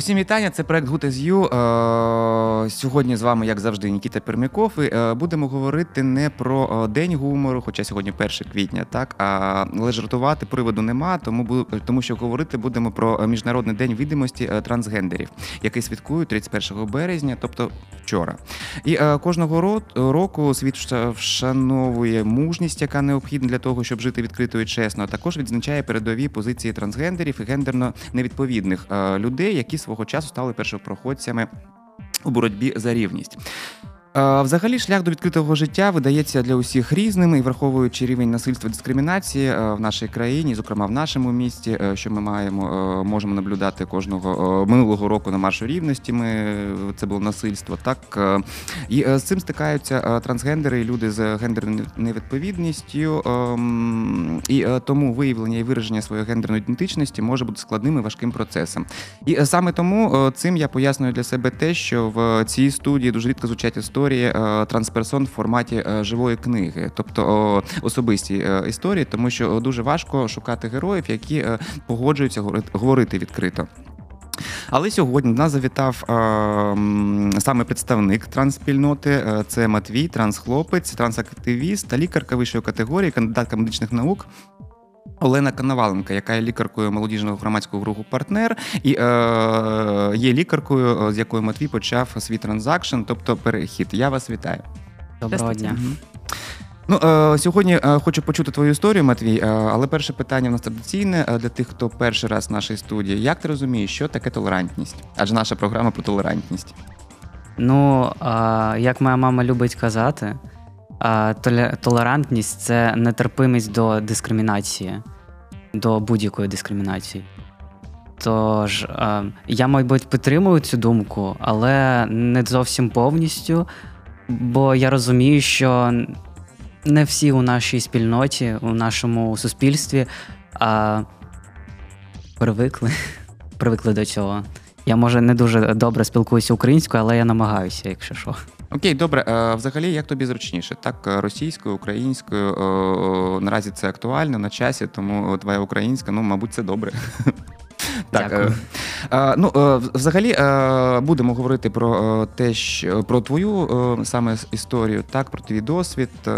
Усім вітання, це проект. Е, Сьогодні з вами, як завжди, Нікіта Пермяков. І е, будемо говорити не про е, день гумору, хоча сьогодні 1 квітня, так а але жартувати приводу нема, тому тому що говорити будемо про міжнародний день відомості е, трансгендерів, який святкують 31 березня, тобто вчора. І е, кожного ро- року світ вшановує мужність, яка необхідна для того, щоб жити відкрито і чесно. а Також відзначає передові позиції трансгендерів і гендерно невідповідних е, людей, які свого часу стали першопроходцями у боротьбі за рівність. Взагалі, шлях до відкритого життя видається для усіх різним і враховуючи рівень насильства дискримінації е, в нашій країні, зокрема в нашому місті, е, що ми маємо, е, можемо наблюдати кожного минулого року на маршу рівності. Ми це було насильство. Так і з цим стикаються трансгендери і люди з гендерною невідповідністю. ем, І тому виявлення і вираження своєї гендерної ідентичності може бути складним і важким процесом. І саме тому цим я пояснюю для себе те, що в цій студії дуже рідко звучать історії е, трансперсон в форматі е, живої книги, тобто особисті е, історії, тому що дуже важко шукати героїв, які погоджуються говорити- відкрито. Але сьогодні нас завітав е, саме представник трансспільноти. Е, Це Матвій, трансхлопець, трансактивіст та лікарка вищої категорії, кандидатка медичних наук. Олена Коноваленка, яка є лікаркою молодіжного громадського руху партнер, і е, є лікаркою, е, з якою Матвій почав свій transition, тобто перехід. Я вас вітаю. Доброго дня. Ну, е, сьогодні е, хочу почути твою історію, Матвій, е, але перше питання в нас традиційне для тих, хто перший раз в нашій студії. Як ти розумієш, що таке толерантність? Адже наша програма про толерантність. Ну, як моя мама любить казати, толерантність це нетерпимість до дискримінації, до будь-якої дискримінації. Тож я, мабуть, підтримую цю думку, але не зовсім повністю, бо я розумію, що не всі у нашій спільноті, у нашому суспільстві а, привикли, привикли до цього. Я може не дуже добре спілкуюся українською, але я намагаюся, якщо що. Окей, добре. Е, Взагалі, як тобі зручніше? Так, е, російською, українською. е, Наразі це актуально на часі, тому твоя українська, ну, мабуть, це добре. Так, Дякую. е, е, ну, е, взагалі е, будемо говорити про е, те, що про твою е, саме історію, так, про твій досвід. Е,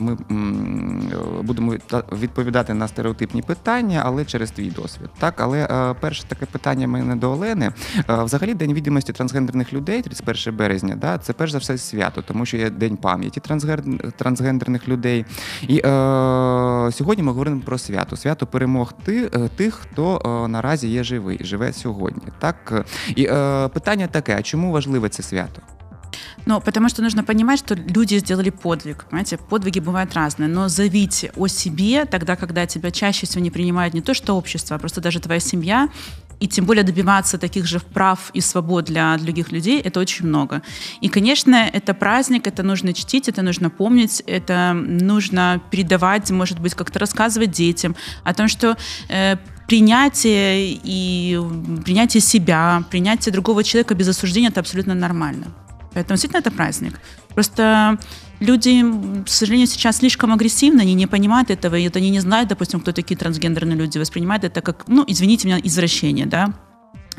Ми м, е, будемо відповідати на стереотипні питання, але через твій досвід. Так, але е, перше таке питання мене до Олени. Е, Взагалі, День відомості трансгендерних людей, 31 березня, да, це перш за все свято, тому що є День пам'яті трансгендерних людей. І е, сьогодні ми говоримо про свято. Свято перемог ти, тих, хто е, наразі є живий, живе сьогодні. Так? І е, питання таке: а чому важливе це свято? Ну, потому что нужно понимать, что люди сделали подвиг. Понимаете, подвиги бывают разные. Но заявить о себе тогда, когда тебя чаще всего не принимает не то, что общество, а просто даже твоя семья, и тем более добиваться таких же прав и свобод для других людей, это очень много. И, конечно, это праздник, это нужно чтить, это нужно помнить, это нужно передавать, может быть, как-то рассказывать детям о том, что э, принятие и принятие себя, принятие другого человека без осуждения это абсолютно нормально. Поэтому действительно это праздник. Просто люди, м, к сожалению, сейчас слишком агрессивны, они не понимают этого, и это они не знают, допустим, кто такие трансгендерные люди, воспринимают это как, ну, извините меня, извращение, да,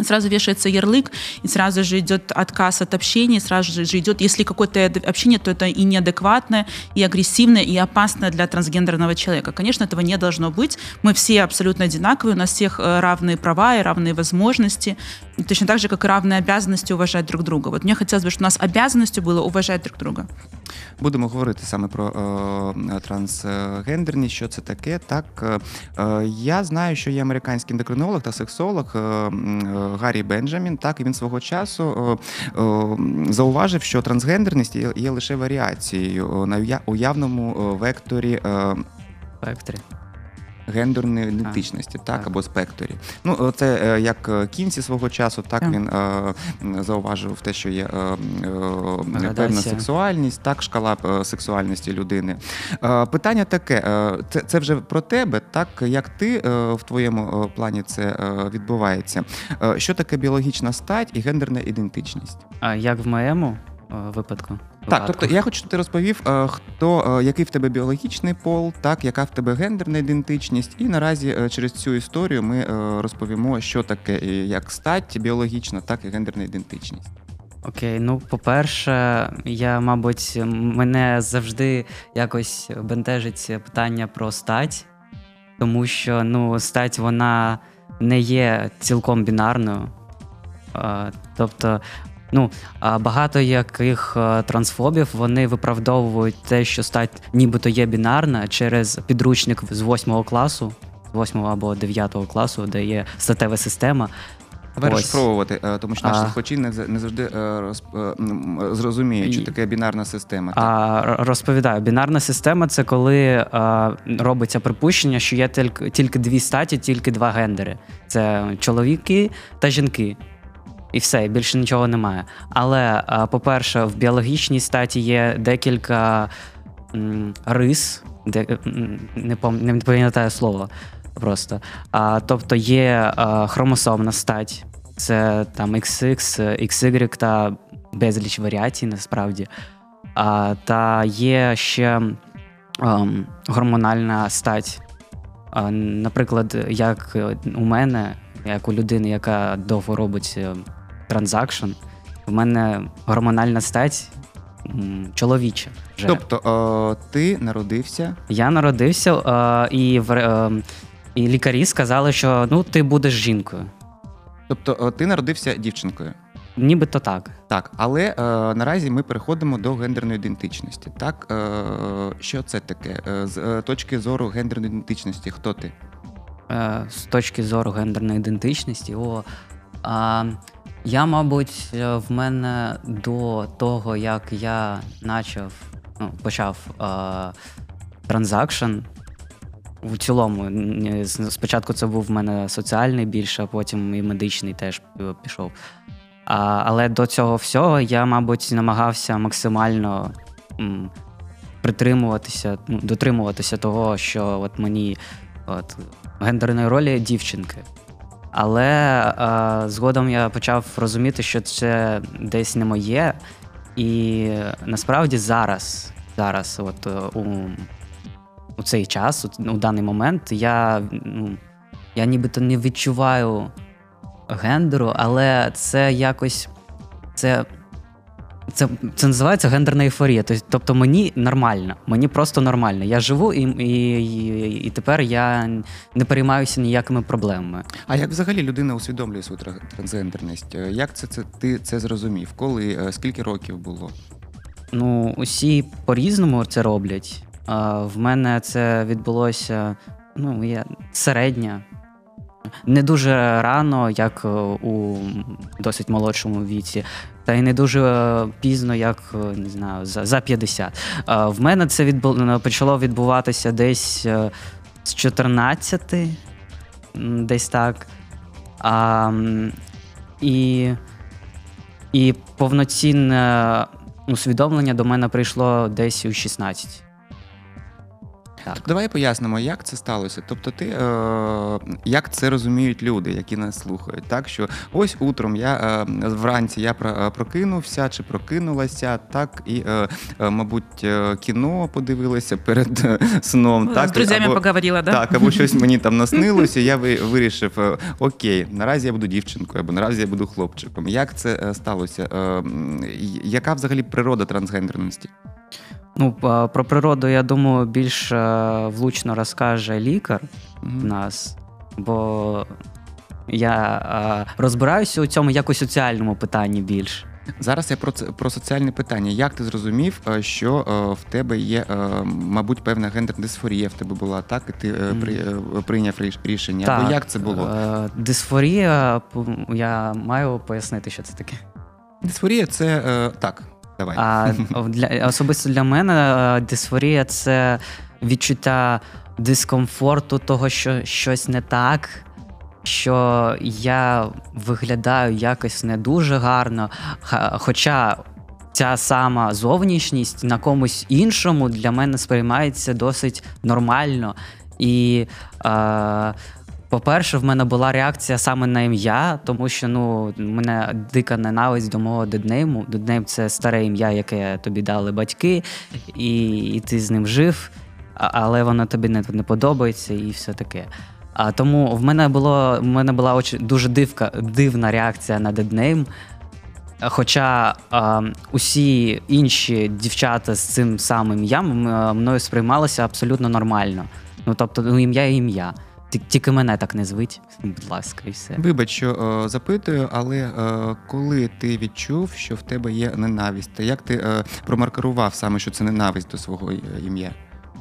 Сразу вешается ярлык, и сразу же идет отказ от общения, сразу же идет, если какое-то общение, то это и неадекватное, и агрессивное, и опасное для трансгендерного человека. Конечно, этого не должно быть. Мы все абсолютно одинаковые, у нас всех э, равные права и равные возможности, и точно так же, как и равные обязанности уважать друг друга. Вот мне хотелось бы, чтобы у нас обязанностью было уважать друг друга. Будемо говорити саме про е, трансгендерність, що це таке. Так е, е, я знаю, що є американський ендокринолог та сексолог е, Гаррі Бенджамін. Так і він свого часу е, е, зауважив, що трансгендерність є, лише варіацією е, на уя- уявному векторі. векторі. Спектрі. Гендерної ідентичності, так, так. або спекторі. Ну, це е, як е, кінці свого часу, так Так. він е, зауважив те, що є е, е, певна сексуальність, так, шкала е, сексуальності людини. Е, Питання таке: е, це, це вже про тебе, так як ти е, в твоєму плані це е, відбувається. Е, Що таке біологічна стать і гендерна ідентичність? А як в моєму випадку? Так, тобто я хочу, щоб ти розповів, е, хто е, який в тебе біологічний пол, так, яка в тебе гендерна ідентичність, і наразі е, через цю історію ми розповімо, що таке як стать біологічна, так і гендерна ідентичність. Окей, ну по-перше, я, мабуть, мене завжди якось бентежить питання про стать, тому що ну, стать вона не є цілком бінарною. Тобто, ну, багато яких е, трансфобів вони виправдовують те, що стать нібито є бінарна через підручник з 8 класу, з 8 або 9 класу, де є статева система. Ось. розшифровувати, е, тому що наші слухачі не, не завжди е, зрозуміють, що таке бінарна система. А розповідаю, бінарна система це коли а, робиться припущення, що є тільки, тільки дві статі, тільки два гендери: це чоловіки та жінки. І все, більше нічого немає. Але, по-перше, в біологічній статі є декілька рис, де, не, пам, не пам'ятаю слово просто. А, тобто є а, хромосомна стать, це там XX, XY та безліч варіацій насправді. А, та є ще ем, гормональна стать. Наприклад, як е, у мене, як у людини, яка довго робить е, transition, в мене гормональна стать чоловіча. Вже. Тобто е, ти народився. Я народився, е, і, в, е, і лікарі сказали, що ну, ти будеш жінкою. Тобто е, ти народився дівчинкою. Нібито так. Так, але е, наразі ми переходимо до гендерної ідентичності. Так, е, що це таке? Е, з е, точки зору гендерної ідентичності, хто ти? Е, з точки зору гендерної ідентичності, о, а, я, мабуть, е, в мене до того, як я почав, ну, почав а, transition, в цілому, спочатку це був в мене соціальний більше, а потім і медичний теж е, пішов. А, але до цього всього я, мабуть, намагався максимально м, притримуватися, ну, дотримуватися того, що от мені от, гендерної ролі дівчинки. Але е, згодом я почав розуміти, що це десь не моє. І насправді зараз, зараз, от е, у, у цей час, у, у даний момент, я, ну, я нібито не відчуваю гендеру, але це якось. Це, це, це називається гендерна ейфорія. Тобто мені нормально, мені просто нормально. Я живу і, і, і, і тепер я не переймаюся ніякими проблемами. А як взагалі людина усвідомлює свою тра- трансгендерність? Як це, це ти це зрозумів? Коли? Е, Скільки років було? Ну, усі по-різному це роблять. А, в мене це відбулося ну, я, середня. Не дуже рано, як у досить молодшому віці, та й не дуже е, пізно, як е, не знаю, за, за 50. В мене це відбу... почало відбуватися десь е, з 14, м, десь так. А, і, і повноцінне усвідомлення до мене прийшло десь у 16. Так. Давай пояснимо, як це сталося. Тобто, ти е, як це розуміють люди, які нас слухають, так що ось утром я е, вранці я е, прокинувся чи прокинулася, так і, е, е, мабуть, е, кіно подивилася перед сном. так С друзьями або- поговорила, да? Так, або щось мені там наснилося, я вирішив: окей, наразі я буду дівчинкою, або наразі я буду хлопчиком. Як це сталося? Яка взагалі природа трансгендерності? Ну, про природу, я думаю, більш е, влучно розкаже лікар Мгм. нас, бо я е, розбираюся у цьому як у соціальному питанні більш. Зараз я про це про соціальне питання. Як ти зрозумів, е, що в тебе є, мабуть, певна гендерна дисфорія в тебе була, так? І ти при, прийняв ріш- рішення. Або як це було? Дисфорія, я маю пояснити, що це таке. Дисфорія це так. Давай. А для особисто для мене дисфорія це відчуття дискомфорту, того, що щось не так, що я виглядаю якось не дуже гарно. Хоча ця сама зовнішність на комусь іншому для мене сприймається досить нормально. І е, По-перше, в мене була реакція саме на ім'я, тому що ну, мене дика ненависть до мого deadname у. Deadname це старе ім'я, яке тобі дали батьки, і, і ти з ним жив, але воно тобі не, не подобається і все таке. А тому в мене було в мене була оч- дуже дивка, дивна реакція на deadname. Хоча а, усі інші дівчата з цим самим ім'ям мною сприймалися абсолютно нормально. Ну тобто, ну, ім'я і ім'я. Ті- Тільки мене так не звуть, будь ласка, і все. Вибач, що е, запитую, але е, коли ти відчув, що в тебе є ненависть, то як ти е, промаркерував саме, що це ненависть до свого ім'я?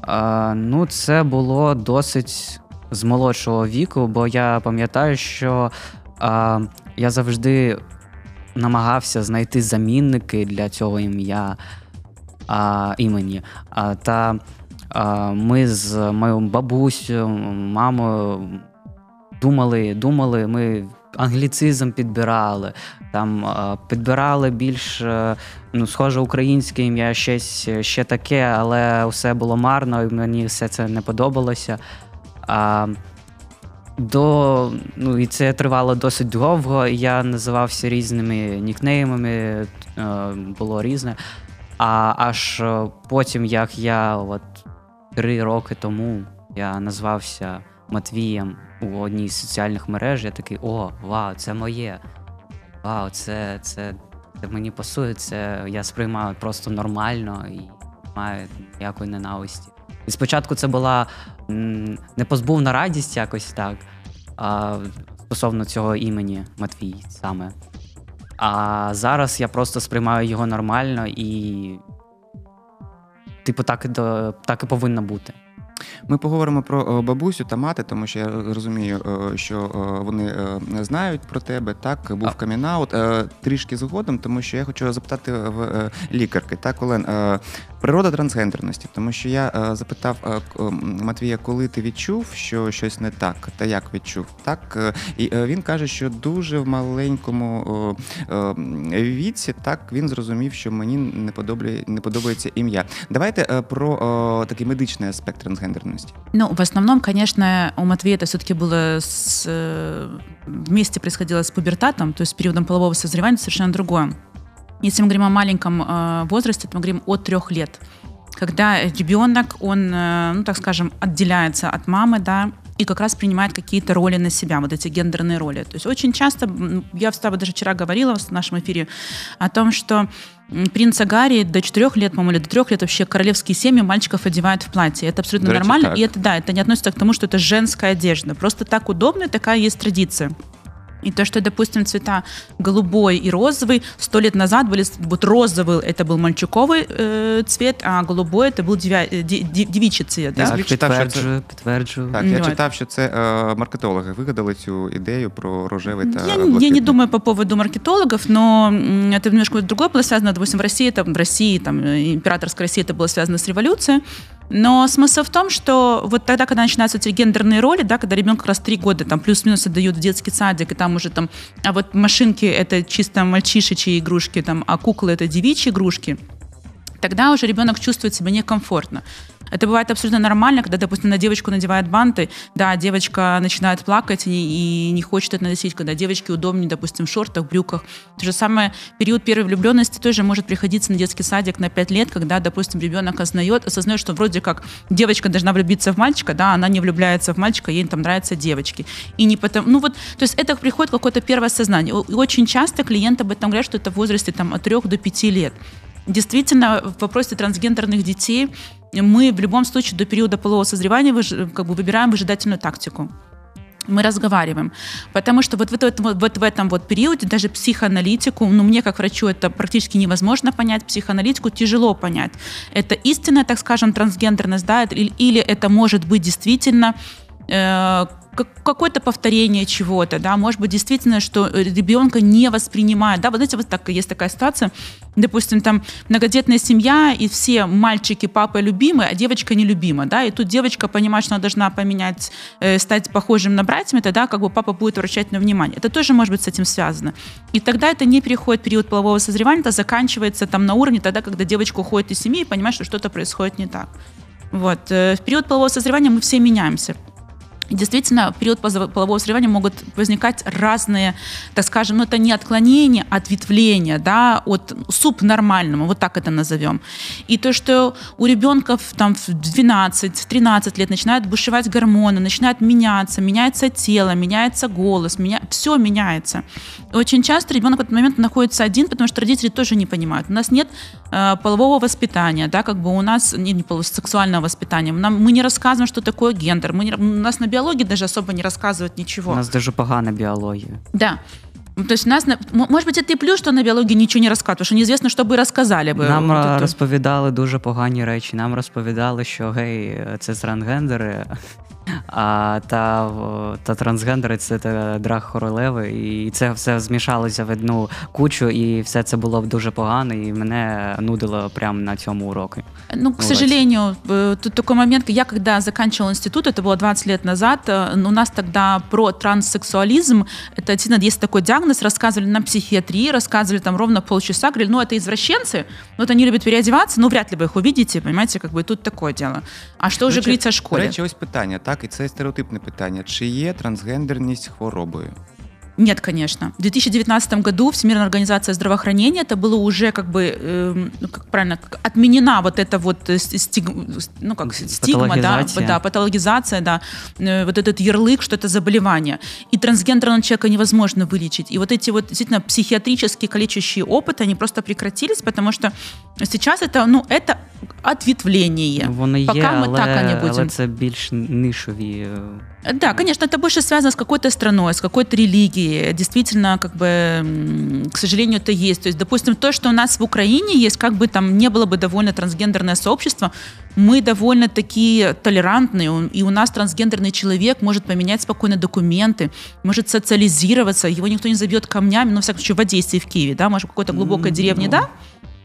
А, ну, це було досить з молодшого віку, бо я пам'ятаю, що а, я завжди намагався знайти замінники для цього ім'я а, імені. А, та ми з моєю бабусею, мамою думали, думали, ми англіцизм підбирали, там підбирали більш е, ну, схоже українське ім'я, щось ще таке, але все було марно, і мені все це не подобалося. До, ну, і це тривало досить довго. Я називався різними нікнеймами, е, було різне. А аж е, потім, як я от три роки тому я назвався Матвієм у одній з соціальних мереж, я такий: о, вау, це моє. Вау, це, це, це мені пасує, це я сприймаю просто нормально і не маю ніякої ненависті. І спочатку це була непозбувна радість якось так, а, стосовно цього імені Матвій саме. А зараз я просто сприймаю його нормально і. Типу, так і, до, так і повинно бути. Ми поговоримо про е, бабусю та мати, тому що я розумію, е, що е, вони знають про тебе. Так, був камінаут трішки згодом, тому що я хочу запитати в лікарки. Так, Олен, природа трансгендерності, тому що я е, запитав е, к- м, Матвія, коли ти відчув, що щось не так, та як відчув, так е, і е, він каже, що дуже в маленькому е, е, віці так він зрозумів, що мені не подобає, не подобається ім'я. Давайте е, про е, такий медичний аспект трансгендерності. Ну, в основном, конечно, у Матвея это все-таки было с, э, вместе происходило с пубертатом, то есть с периодом полового созревания совершенно другое. Если мы говорим о маленьком э, возрасте, то мы говорим от трех лет, когда ребенок, он, э, ну, так скажем, отделяется от мамы, да, и как раз принимает какие-то роли на себя, вот эти гендерные роли. То есть очень часто, я с тобой даже вчера говорила в нашем эфире о том, что принца Гарри до 4 лет, по-моему, или до 3 лет вообще королевские семьи мальчиков одевают в платье. Это абсолютно речи, нормально. так. И это, да, это не относится к тому, что это женская одежда. Просто так удобно, такая есть традиция. И то, что, допустим, цвета голубой и розовый, сто лет назад были, с- вот розовый это был мальчуковый э, цвет, а голубой это был девя- э, ди- ди- девичий цвет. Я Да? собі Так, читав, що це- підтверджую, підтверджую. Так, я Ну, читав, що це е, маркетологи вигадали цю ідею про рожевий та Я, не- я блакитний. не думаю по поводу маркетологов, но м, это немножко другое было связано. Допустим, в России, там, в России, там, э, императорской России это было связано с революцией. Но смысл в том, что вот тогда, когда начинаются эти гендерные роли, да, когда ребенку как раз три года, там, плюс-минус отдают в детский садик, и там уже там, а вот машинки это чисто мальчишечьи игрушки, там, а куклы это девичьи игрушки, тогда уже ребенок чувствует себя некомфортно. Это бывает абсолютно нормально, когда, допустим, на девочку надевают банты, да, девочка начинает плакать и, и не хочет это носить, когда девочке удобнее, допустим, в шортах, брюках. То же самое, период первой влюбленности тоже может приходиться на детский садик на 5 лет, когда, допустим, ребенок осознает, осознает, что вроде как девочка должна влюбиться в мальчика, да, она не влюбляется в мальчика, ей там нравятся девочки. И не потому, ну вот, то есть это приходит какое-то первое сознание. И очень часто клиент об этом говорят, что это в возрасте там от 3 до 5 лет. Действительно, в вопросе трансгендерных детей мы в любом случае до периода полового созревания выж- как бы выбираем выжидательную тактику. Мы разговариваем. Потому что вот в этом, вот, в этом вот периоде даже психоаналитику, ну, мне как врачу это практически невозможно понять, психоаналитику тяжело понять. Это истинная, так скажем, трансгендерность, да, или, или это может быть действительно э, как- какое-то повторение чего-то, да, может быть действительно, что ребенка не воспринимают, да, вот знаете, вот так есть такая ситуация, допустим, там многодетная семья, и все мальчики папа любимый, а девочка нелюбима, да, и тут девочка понимает, что она должна поменять, э, стать похожим на братьями, тогда как бы папа будет вращать на внимание. Это тоже может быть с этим связано. И тогда это не переходит период полового созревания, это заканчивается там на уровне тогда, когда девочка уходит из семьи и понимает, что что-то происходит не так. Вот. э, В период полового созревания мы все меняемся. И действительно, в период полового созревания могут возникать разные, так скажем, ну это не отклонения, а ответвления, да, от субнормального, вот так это назовем. И то, что у ребенка там в 12-13 лет начинают бушевать гормоны, начинают меняться, меняется тело, меняется голос, меня... все меняется. Очень часто ребенок в этот момент находится один, потому что родители тоже не понимают. У нас нет полового воспитания, да, как бы у нас не, не сексуального воспитания. Нам, мы не рассказываем, что такое гендер. Мы не, у нас на биологии даже особо не рассказывают ничего. У нас даже погана биология. Да. Ну, то есть нас, може бути, це і плюс, що на біології нічого не розказують, тому що неізвісно, що би розказали би. Нам тобто... розповідали дуже погані речі. Нам розповідали, що гей, це трансгендери, а та та трансгендери це та драг королеви, і це все змішалося в одну кучу, і все це було дуже погано, і мене нудило прямо на цьому уроку. Ну, к сожалению, тут такой момент, я когда заканчивала институт, это было 20 лет назад, у нас тогда про транссексуализм, это действительно есть такой диагноз, рассказывали на психиатрии, рассказывали там ровно полчаса, говорили, ну, это извращенцы, ну, вот они любят переодеваться, ну, вряд ли вы их увидите, понимаете, как бы тут такое дело. А что вже говорить о школі? До речі, ось питання, так, І це стереотипне питання. Чи є трансгендерність хворобою? Нет, конечно. В 2019 году Всемирная организация здравоохранения это было уже как бы, э, ну, как правильно, отменена вот эта вот э, стиг, ну как стигма, да, да, патологизация, да, э, вот этот ярлык, что это заболевание. И трансгендерного человека невозможно вылечить. И вот эти вот действительно психиатрические калечащие опыты, они просто прекратились, потому что сейчас это, ну, это ответвление. Воно Пока є, мы але, так, а не будем. Але це більш нишові да, конечно, это больше связано с какой-то страной, с какой-то религией. Действительно, как бы, к сожалению, это есть. То есть, допустим, то, что у нас в Украине есть, как бы там не было бы довольно трансгендерное сообщество, мы довольно такие толерантные, и у нас трансгендерный человек может поменять спокойно документы, может социализироваться, его никто не забьет камнями, ну, в всяком случае, в Одессе и в Киеве, да, может, в какой-то глубокой деревне, да?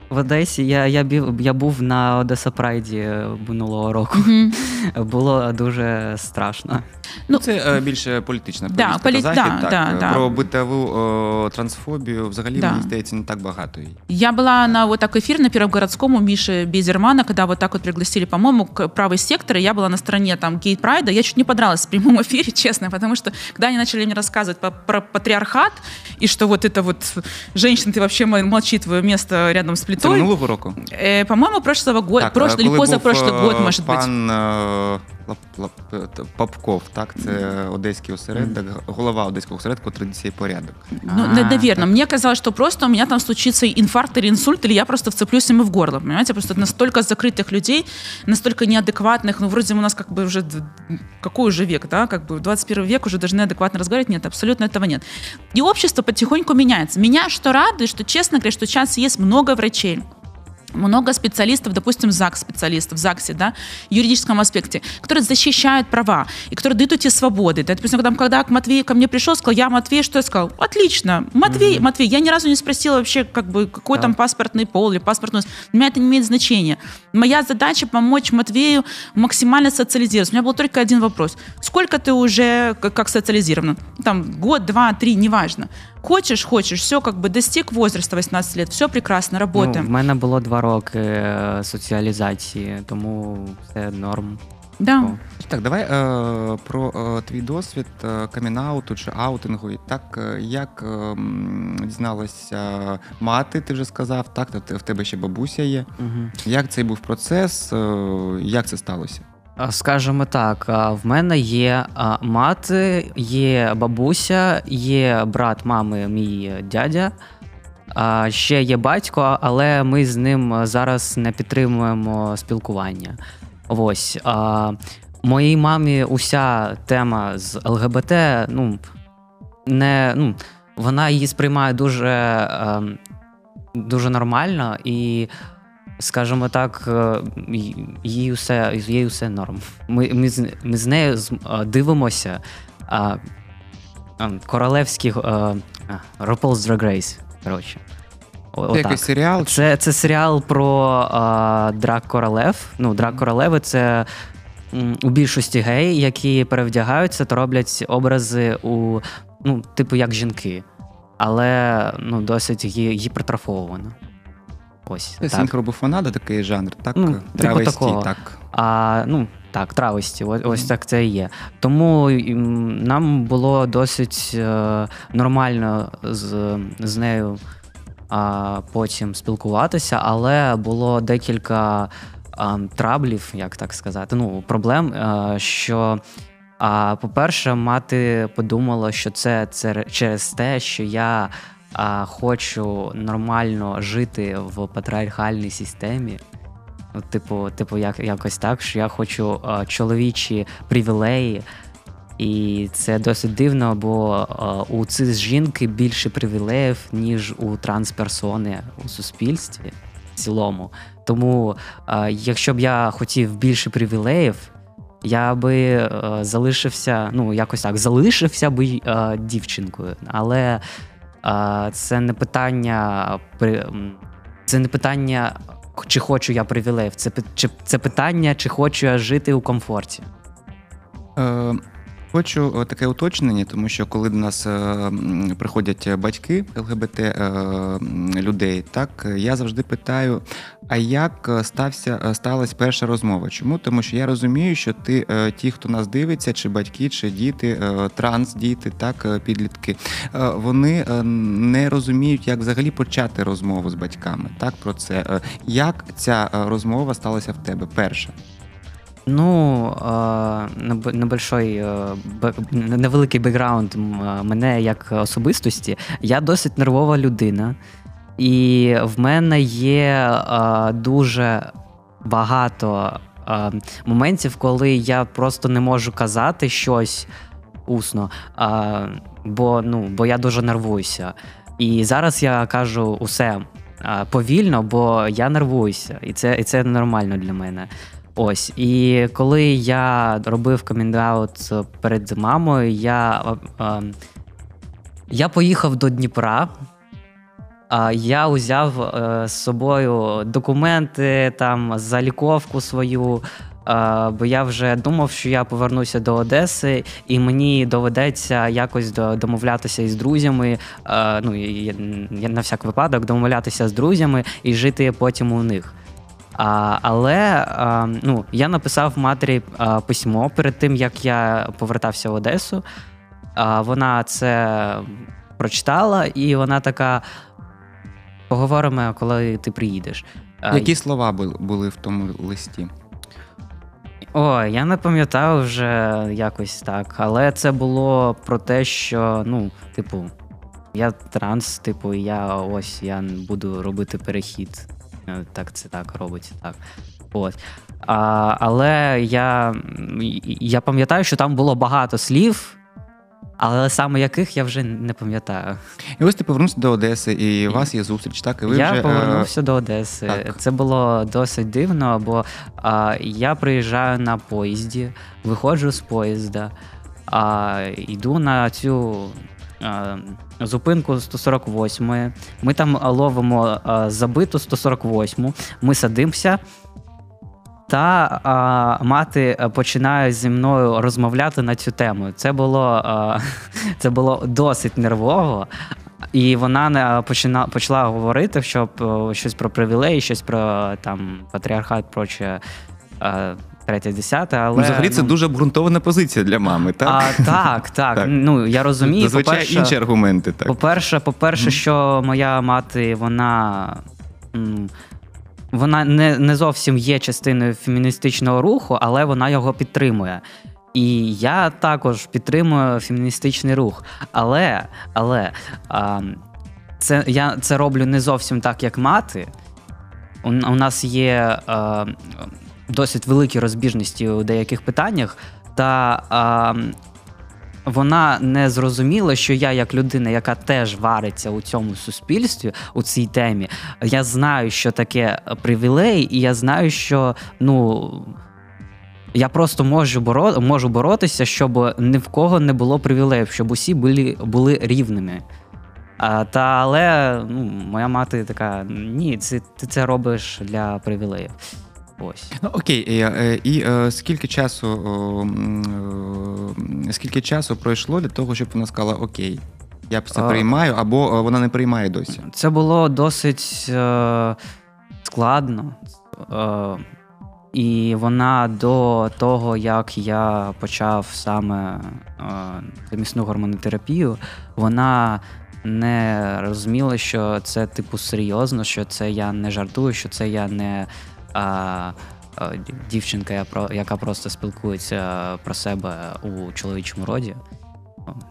В Одесі я я, я був на Одеса Прайді минулого року. Mm-hmm. Було дуже страшно. Ну, Це е, більше політична да, полі... захід, да, так. Да, Про битову о, трансфобію взагалі, мені здається, не так багато. Я была на вот так эфир на Первогородском у Миши Безермана, когда вот так вот пригласили, по-моему, к правый сектор, и я была на стороне там гей прайда. Я чуть не подралась в прямом эфире, честно, потому что когда они начали мне рассказывать по, про патриархат, и что вот это вот женщина, ты вообще молчи, твое место рядом с плитой. Це минулого року? Э, по-моему, прошлого года, прошлый или позапрошлый год, может быть. Пан Попков, так, Це одеський осередок, голова одеського осередку традиції порядок. Ну, наверное. Мне казалось, что просто у меня там случится инфаркт или инсульт, или я просто вцеплюсь ему в горло, понимаете? Просто настолько закрытых людей, настолько неадекватных, ну, вроде у нас как бы уже, какой уже век, да, как бы 21 век уже должны адекватно разговаривать, нет, абсолютно этого нет. И общество потихоньку меняется. Меня что радует, что, честно говоря, что сейчас есть много врачей, много специалистов, допустим, ЗАГС специалистов, в ЗАГСе, да, в юридическом аспекте, которые защищают права и которые дают эти свободы. Да, допустим, когда, когда Матвей ко мне пришел, сказал, я Матвей, что я сказал? Отлично, Матвей, mm-hmm. Матвей, я ни разу не спросила вообще, как бы, какой да. там паспортный пол или паспортный... Для меня это не имеет значения. Моя задача помочь Матвею максимально социализироваться. У меня был только один вопрос. Сколько ты уже как социализирован? Там год, два, три, неважно. Хочеш, хочеш, все, как бы достиг возраста 18 лет, все прекрасно, работаем. Ну, в мене було два роки е, соціалізації, тому все норм. Да. Так, давай е, про е, твій досвід е, камінауту чи аутингу. І так, е, як е, дізналася мати, ти вже сказав, так, в тебе ще бабуся є. Угу. Як цей був процес, е, як це сталося? Скажімо так, в мене є мати, є бабуся, є брат мами, мій дядя. Ще є батько, але ми з ним зараз не підтримуємо спілкування. Ось моїй мамі уся тема з ЛГБТ, ну не ну, вона її сприймає дуже, ем, дуже нормально і скажімо так, е, їй усе їй усе норм. Ми ми, з, ми з нею дивимося а, а, королевських RuPaul's Drag Race, коротше. Це якийсь серіал? Це це серіал про а, драк королев. Ну, драк королеви це у більшості геї, які перевдягаються та роблять образи у, ну, типу, як жінки, але ну, досить гіпертрофовано. Ось Це так. синхробуфонада, такий жанр, так? Ну, типу Травесті, такого. так. А, ну, так, травості, ось, ось так це і є. Тому нам було досить е, нормально з, з нею а, потім спілкуватися, але було декілька а, траблів, як так сказати, ну, проблем, е, що. А, по-перше, мати подумала, що це, це через те, що я а, хочу нормально жити в патріархальній системі. Ну, Типу, типу, як, якось так, що я хочу а, чоловічі привілеї. І це досить дивно, бо а, у цих жінки більше привілеїв, ніж у трансперсони у суспільстві в цілому. Тому, а, якщо б я хотів більше привілеїв, я би залишився, ну якось так, залишився би е, дівчинкою. Але це не питання це не питання, чи хочу я привілеїв. Це чи це питання, чи хочу я жити у комфорті. Е, Хочу е, таке уточнення, тому що коли до нас е, приходять батьки ЛГБТ е, людей, так е, я завжди питаю: а як е, стався е, сталася перша розмова? Чому? Тому що я розумію, що ти е, ті, хто нас дивиться, чи батьки, чи діти, е, трансдіти, так е, підлітки, е, вони е, не розуміють, як взагалі почати розмову з батьками. Так про це Е, як ця е, розмова сталася в тебе перша? Ну, е, небольшой, е, невеликий бекграунд е, мене як особистості. Я досить нервова людина, і в мене є дуже багато моментів, коли я просто не можу казати щось усно, бо, ну, бо я дуже нервуюся. І зараз я кажу усе повільно, бо я нервуюся, і це, і це нормально для мене. Ось, і коли я робив коміндаут перед мамою, я, е, е, я поїхав до Дніпра. А я узяв е, з собою документи, там, заліковку свою. е, бо я вже думав, що я повернуся до Одеси, і мені доведеться якось домовлятися із друзями. е, ну, я на всяк випадок домовлятися з друзями і жити потім у них. А, але а, ну, я написав матері а, письмо перед тим, як я повертався в Одесу. А, вона це прочитала, і вона така: поговоримо, коли ти приїдеш. А, Які слова були в тому листі? Ой, я не пам'ятаю вже якось так. Але це було про те, що, ну, типу, я транс, типу, я ось я буду робити перехід. Е, Так, це так робиться, так. От. А, але я, я пам'ятаю, що там було багато слів, але саме яких я вже не пам'ятаю. І ось ти повернувся до Одеси, і у вас є зустріч, так? І ви я вже, е, повернувся до Одеси. так. Це було досить дивно, бо а, я приїжджаю на поїзді, виходжу з поїзда, а, йду на цю. А, Зупинку 148. Ми там ловимо забиту 148. Ми садимося, та а, мати починає зі мною розмовляти на цю тему. Це було, а, це було досить нервово. І вона не почина, почала говорити, що е, щось про привілеї, щось про там патріархат, проче е, третє, десяте. Але Ну, взагалі це ну, дуже обґрунтована позиція для мами, так? А, так, так. Так. Ну я розумію. Зазвичай по-перше, інші аргументи, так. по-перше, по-перше, що моя мати, вона. м, Вона не, не зовсім є частиною феміністичного руху, але вона його підтримує. І я також підтримую феміністичний рух. Але, але а, це, я це роблю не зовсім так, як мати. У, у нас є а, досить великі розбіжності у деяких питаннях, та а, вона не зрозуміла, що я, як людина, яка теж вариться у цьому суспільстві, у цій темі, я знаю, що таке привілей, і я знаю, що ну. Я просто можу боро... можу боротися, щоб ні в кого не було привілеїв, щоб усі були, були рівними. А, та але ну, моя мати така: ні, це, ти це робиш для привілеїв. Ось. Ну, окей, і, е, і е, скільки часу е, скільки часу пройшло для того, щоб вона сказала Окей, я це А. приймаю, або вона не приймає досі. Це було досить. Е, складно. Е, і вона до того, як я почав саме е, місну гормонотерапію, вона не розуміла, що це типу серйозно, що це я не жартую, що це я не а, а, дівчинка, яка просто спілкується про себе у чоловічому роді.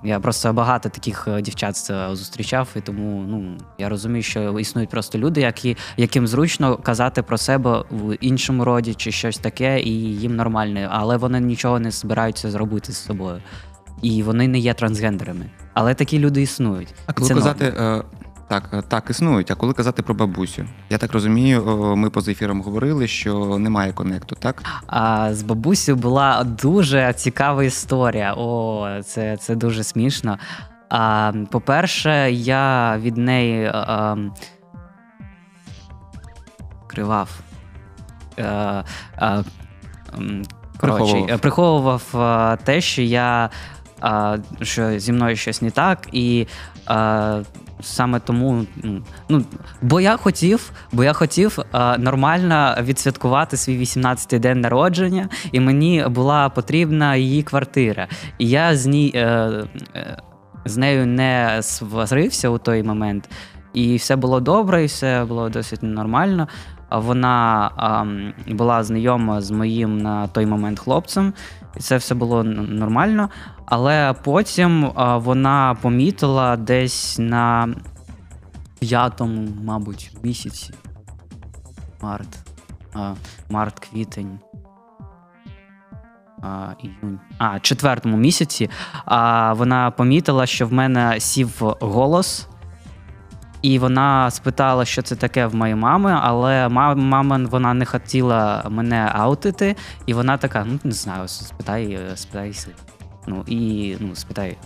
Я просто багато таких е, дівчат е, зустрічав, і тому ну я розумію, що існують просто люди, які яким зручно казати про себе в іншому роді чи щось таке, і їм нормально, але вони нічого не збираються зробити з собою. І вони не є трансгендерами. Але такі люди існують. А коли казати, е, так, е, так, існують. А коли казати про бабусю, я так розумію, ми поза ефіром говорили, що немає конекту, так? А з бабусю була дуже цікава історія. О, це це дуже смішно. А, По-перше, я від неї а, кривав. А, а, Коротше, приховував. приховував те, що я що зі мною щось не так, і саме тому, ну бо я хотів, бо я хотів а, нормально відсвяткувати свій 18-й день народження, і мені була потрібна її квартира. І я з ній е, е, з нею не сварився у той момент, і все було добре, і все було досить нормально. Вона а, була знайома з моїм на той момент хлопцем, і це все було нормально. Але потім а, вона помітила десь на п'ятому, мабуть, місяці. Март. А, Март, квітень. А, іюнь. А, четвертому місяці. А, Вона помітила, що в мене сів голос. І вона спитала, що це таке в моєї мами, але мама вона не хотіла мене аутити, і вона така: ну не знаю, спитай, спитай Ну і ну, спитай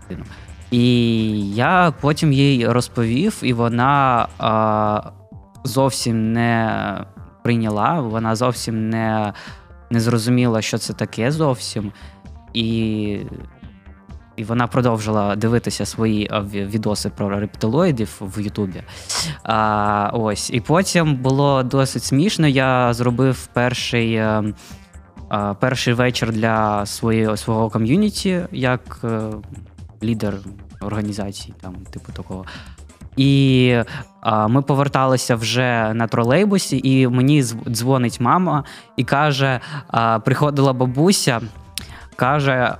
дитину. І я потім їй розповів, і вона а, зовсім не прийняла, вона зовсім не не зрозуміла, що це таке зовсім. І і вона продовжила дивитися свої відоси про рептилоїдів в Ютубі. А, ось. І потім було досить смішно. Я зробив перший. Е, перший вечір для своєї, свого ком'юніті як е, лідер організації, там, типу такого. І а, ми поверталися вже на тролейбусі, і мені дзвонить мама і каже: а, приходила бабуся, каже: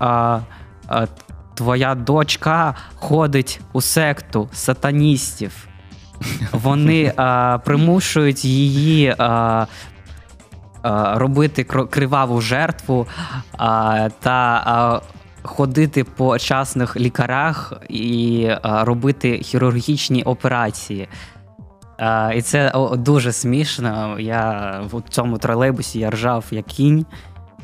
твоя дочка ходить у секту сатаністів. Вони а, примушують її а, робити криваву жертву та ходити по частних лікарях і робити хірургічні операції. І це дуже смішно. Я в цьому тролейбусі я ржав як кінь.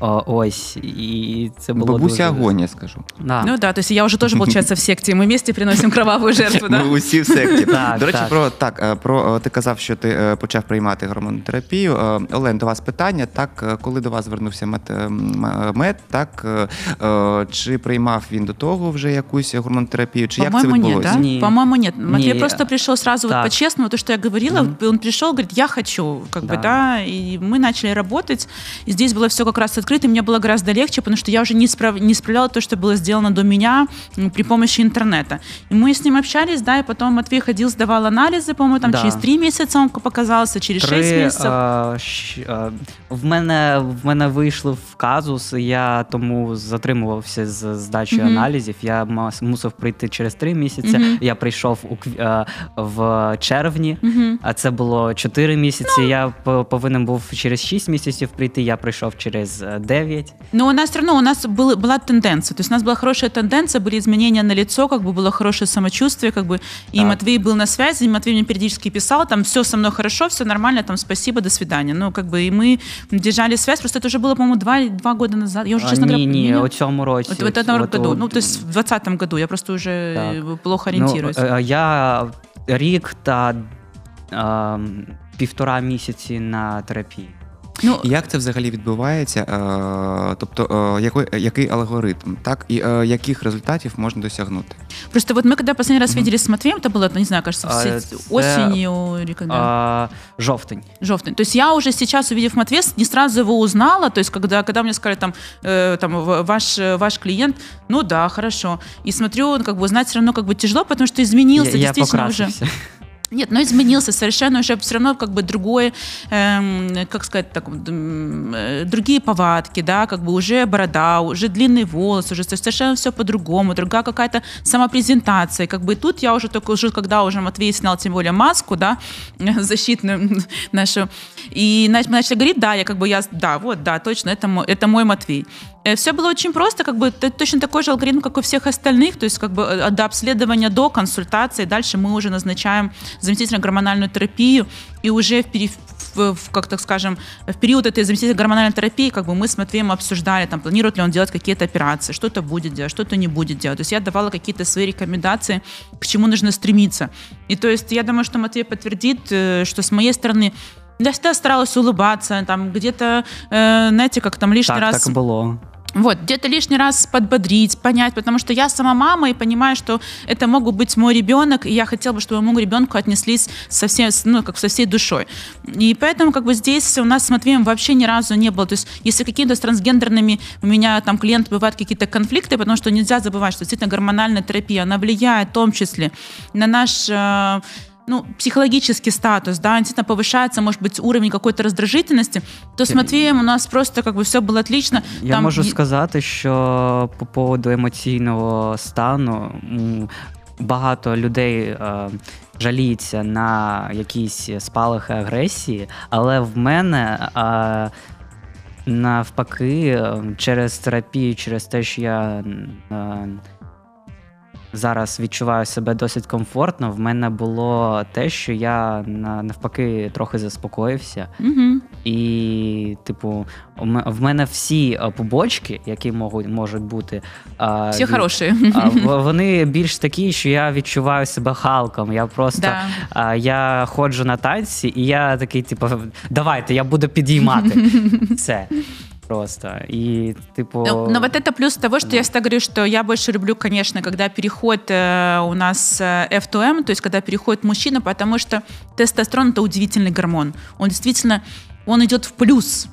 О, ось, и это было Бабуся дуже... агонія, скажу. Да. Ну да, то есть я уже тоже, получается, в секте. Ми вместе приносимо кроваву жертву, да? Ми усі в секті. До речі, про так, е, про е, ти казав, що ти е, почав приймати гормонотерапію. Олен, до вас питання. Так, коли до вас звернувся мед, мед так чи приймав він до того вже якусь гормонотерапію? Чи як це відбулося? Нет, да? По-моему, нет. Матвей не. просто пришел сразу вот по-честному, то, что я говорила, mm-hmm. он пришел, говорит, я хочу, как да. бы, да, и мы начали работать, и здесь было все как раз открыто, мне было гораздо легче, потому что я уже не, справ... не справляла то, что было сделано до меня при помощи интернета. И мы с ним общались, да, и потом Матвей ходил, сдавал анализы, по-моему, там да. через три месяца он показался, через три, шесть месяцев. А, щ, а, в мене в мене вийшло в казус, я тому затримувався з здачею mm-hmm. аналізів. Я мусив прийти через три місяці. Mm-hmm. Я прийшов у а, в червні, mm-hmm. а це було чотири місяці. No. Я повинен був через шість місяців прийти. Я прийшов через 9. Но у нас все равно у нас был, была тенденция. То есть у нас была хорошая тенденция, были изменения на лицо, как бы было хорошее самочувствие, как бы. И так. Матвей был на связи, и Матвей мне периодически писал, там все со мной хорошо, все нормально, там спасибо, до свидания. Ну, как бы, и мы держали связь, просто это уже было, по-моему, два, два года назад. Я уже, честно говоря, не, не, у цьому році. Вот, в этом году. Ну, то есть в 2020 году. Я просто уже так. плохо ориентируюсь. Ну, я рік та е, півтора місяці на терапії. Ну, І як це взагалі відбувається? Е, тобто, е, який, який алгоритм, так? І е, яких результатів можна досягнути? просто вот мы когда последний раз виделись с Матвеем, это было, не знаю, кажется, в А, се- это- осенью или когда. А, жовтень. Жовтень. То есть я уже сейчас, увидев Матвея, не сразу его узнала. То есть когда, когда мне сказали, там, э, там в- ваш, э, ваш клиент, ну да, хорошо. И смотрю, ну, как бы знать все равно как бы тяжело, потому что изменился я, я действительно уже. покрасився. Нет, но изменился совершенно уже все равно как бы другое, эм, как сказать так, вот, м, э, другие повадки, да, как бы уже борода, уже длинный волос, уже совершенно все по-другому, другая какая-то самопрезентация, как бы и тут я уже только уже, когда уже Матвей снял тем более маску, да, защитную нашу, и нач- мы начали говорить, да, я как бы, я, да, вот, да, точно, это мой, это мой Матвей. Все было очень просто, как бы точно такой же алгоритм, как у всех остальных, то есть как бы э, до обследования, до консультации, дальше мы уже назначаем заместительную гормональную терапию, и уже в, пере- в- как так скажем, в период этой заместительной гормональной терапии, как бы мы с Матвеем обсуждали, там, планирует ли он делать какие-то операции, что-то будет делать, что-то не будет делать. То есть я давала какие-то свои рекомендации, к чему нужно стремиться. И то есть я думаю, что Матвей подтвердит, э, что с моей стороны я всегда старалась улыбаться, там где-то, э, знаете, как там лишний Так, раз... так і було. Вот, где-то лишний раз подбодрить, понять, потому что я сама мама и понимаю, что это мог бы быть мой ребенок, и я хотела бы, чтобы моему ребенку отнеслись со всем, ну, как со всей душой. И поэтому как бы здесь у нас с Матвеем вообще ни разу не было. То есть если какие-то с трансгендерными у меня там клиенты бывают какие-то конфликты, потому что нельзя забывать, что действительно гормональная терапия, она влияет в том числе на наш э, ну, психологический статус, да, действительно повышается, может быть, уровень какой-то раздражительности, то с Матвеем у нас просто как бы все было отлично. Я Там можу є- сказати, що по поводу емоційного стану м, багато людей е, жаліються на якісь спалахи агресії, але в мене. е, Навпаки, е, через терапію, через те, що я е, зараз відчуваю себе досить комфортно, в мене було те, що я навпаки трохи заспокоївся. Мгм. І, типу, в мене всі е, побочки, які можуть, можуть бути, а, Все від- в- вони більш такі, що я відчуваю себе Халком. Я просто Да. я ходжу на танці, і я такий, типу, давайте, я буду підіймати це. Просто. І, типу. Но, но вот это плюс того, что я всегда говорю, что я больше люблю, конечно, когда переход э, у нас э, F2M, то есть когда переходит мужчина, потому что тестостерон это удивительный гормон. Он действительно, он идет в плюс.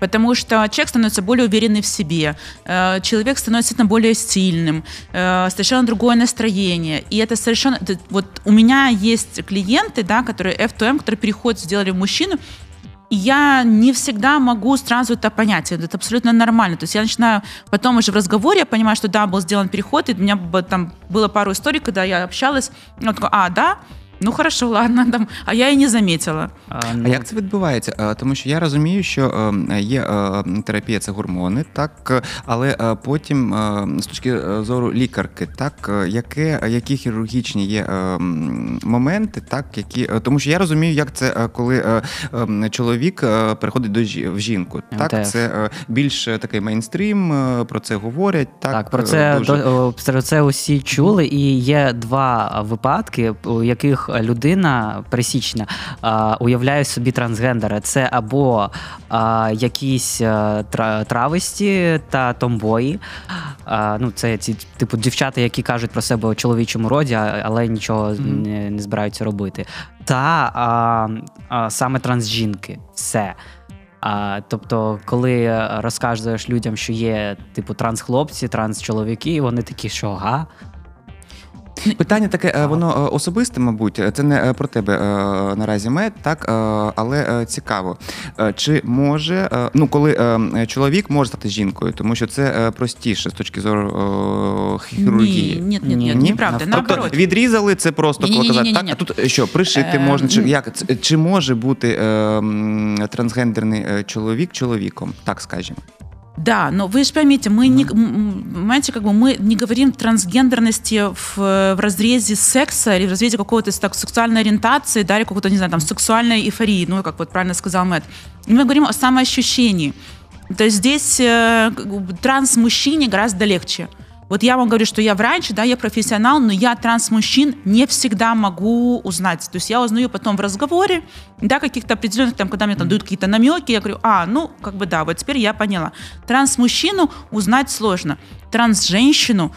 Потому что человек становится более уверенный в себе, э, человек становится действительно более сильным, э, совершенно другое настроение. И это совершенно... вот у меня есть клиенты, да, которые F2M, которые переходят, сделали в мужчину, и я не всегда могу сразу это понять. Это абсолютно нормально. То есть я начинаю потом уже в разговоре, я понимаю, что да, был сделан переход, и у меня б- там было пару историй, когда я общалась, ну, такой, а, да? Ну хорошо, ладно, там, а я и не заметила. а, А ну, як це відбувається? Тому що я розумію, що е, є е, терапія, це гормони, так, але е, потім з точки зору лікарки, так, яке, які хірургічні є моменти, так, які. Тому що я розумію, як це, коли чоловік переходить до жі- в жінку. Так, теж. це більш такий мейнстрім, про це говорять. Так, Так, про це дуже. про це усі чули, і є два випадки, у яких людина пересічна а, уявляє собі трансгендера. Це або якісь а, трависті та томбої. Ну, це ці типу дівчата, які кажуть про себе у чоловічому роді, але нічого не, не збираються робити. Та а, а, саме трансжінки. Все. А, тобто, коли розказуєш людям, що є типу транс-хлопці, транс-чоловіки, вони такі, що га? Питання таке, е, воно е, особисте, мабуть, це не е, про тебе наразі мед, так, але цікаво. Чи може, ну коли чоловік може стати жінкою, тому що це простіше з точки зору хірургії. Нет, Ні, ні. неправда, Тобто наоборот. відрізали це просто коли казати, так, а тут що, пришити Е, можна, чи як чи може бути е, трансгендерний чоловік чоловіком, так скажемо. Да, но вы же поймите, мы не, м, м, понимаете, как бы мы не говорим трансгендерности в, в разрезе секса или в разрезе какого-то так, сексуальной ориентации, да, или какого-то, не знаю, там, сексуальной эйфории, ну, как вот правильно сказал Мэтт. Мы говорим о самоощущении. То есть здесь э, как бы транс-мужчине гораздо легче. Вот я вам говорю, что я врач, да, я профессионал, но я транс-мужчин не всегда могу узнать. То есть я узнаю потом в разговоре, да, каких-то определенных, там, когда мне там дают какие-то намеки, я говорю, а, ну, как бы да, вот теперь я поняла. Транс-мужчину узнать сложно. Транс-женщину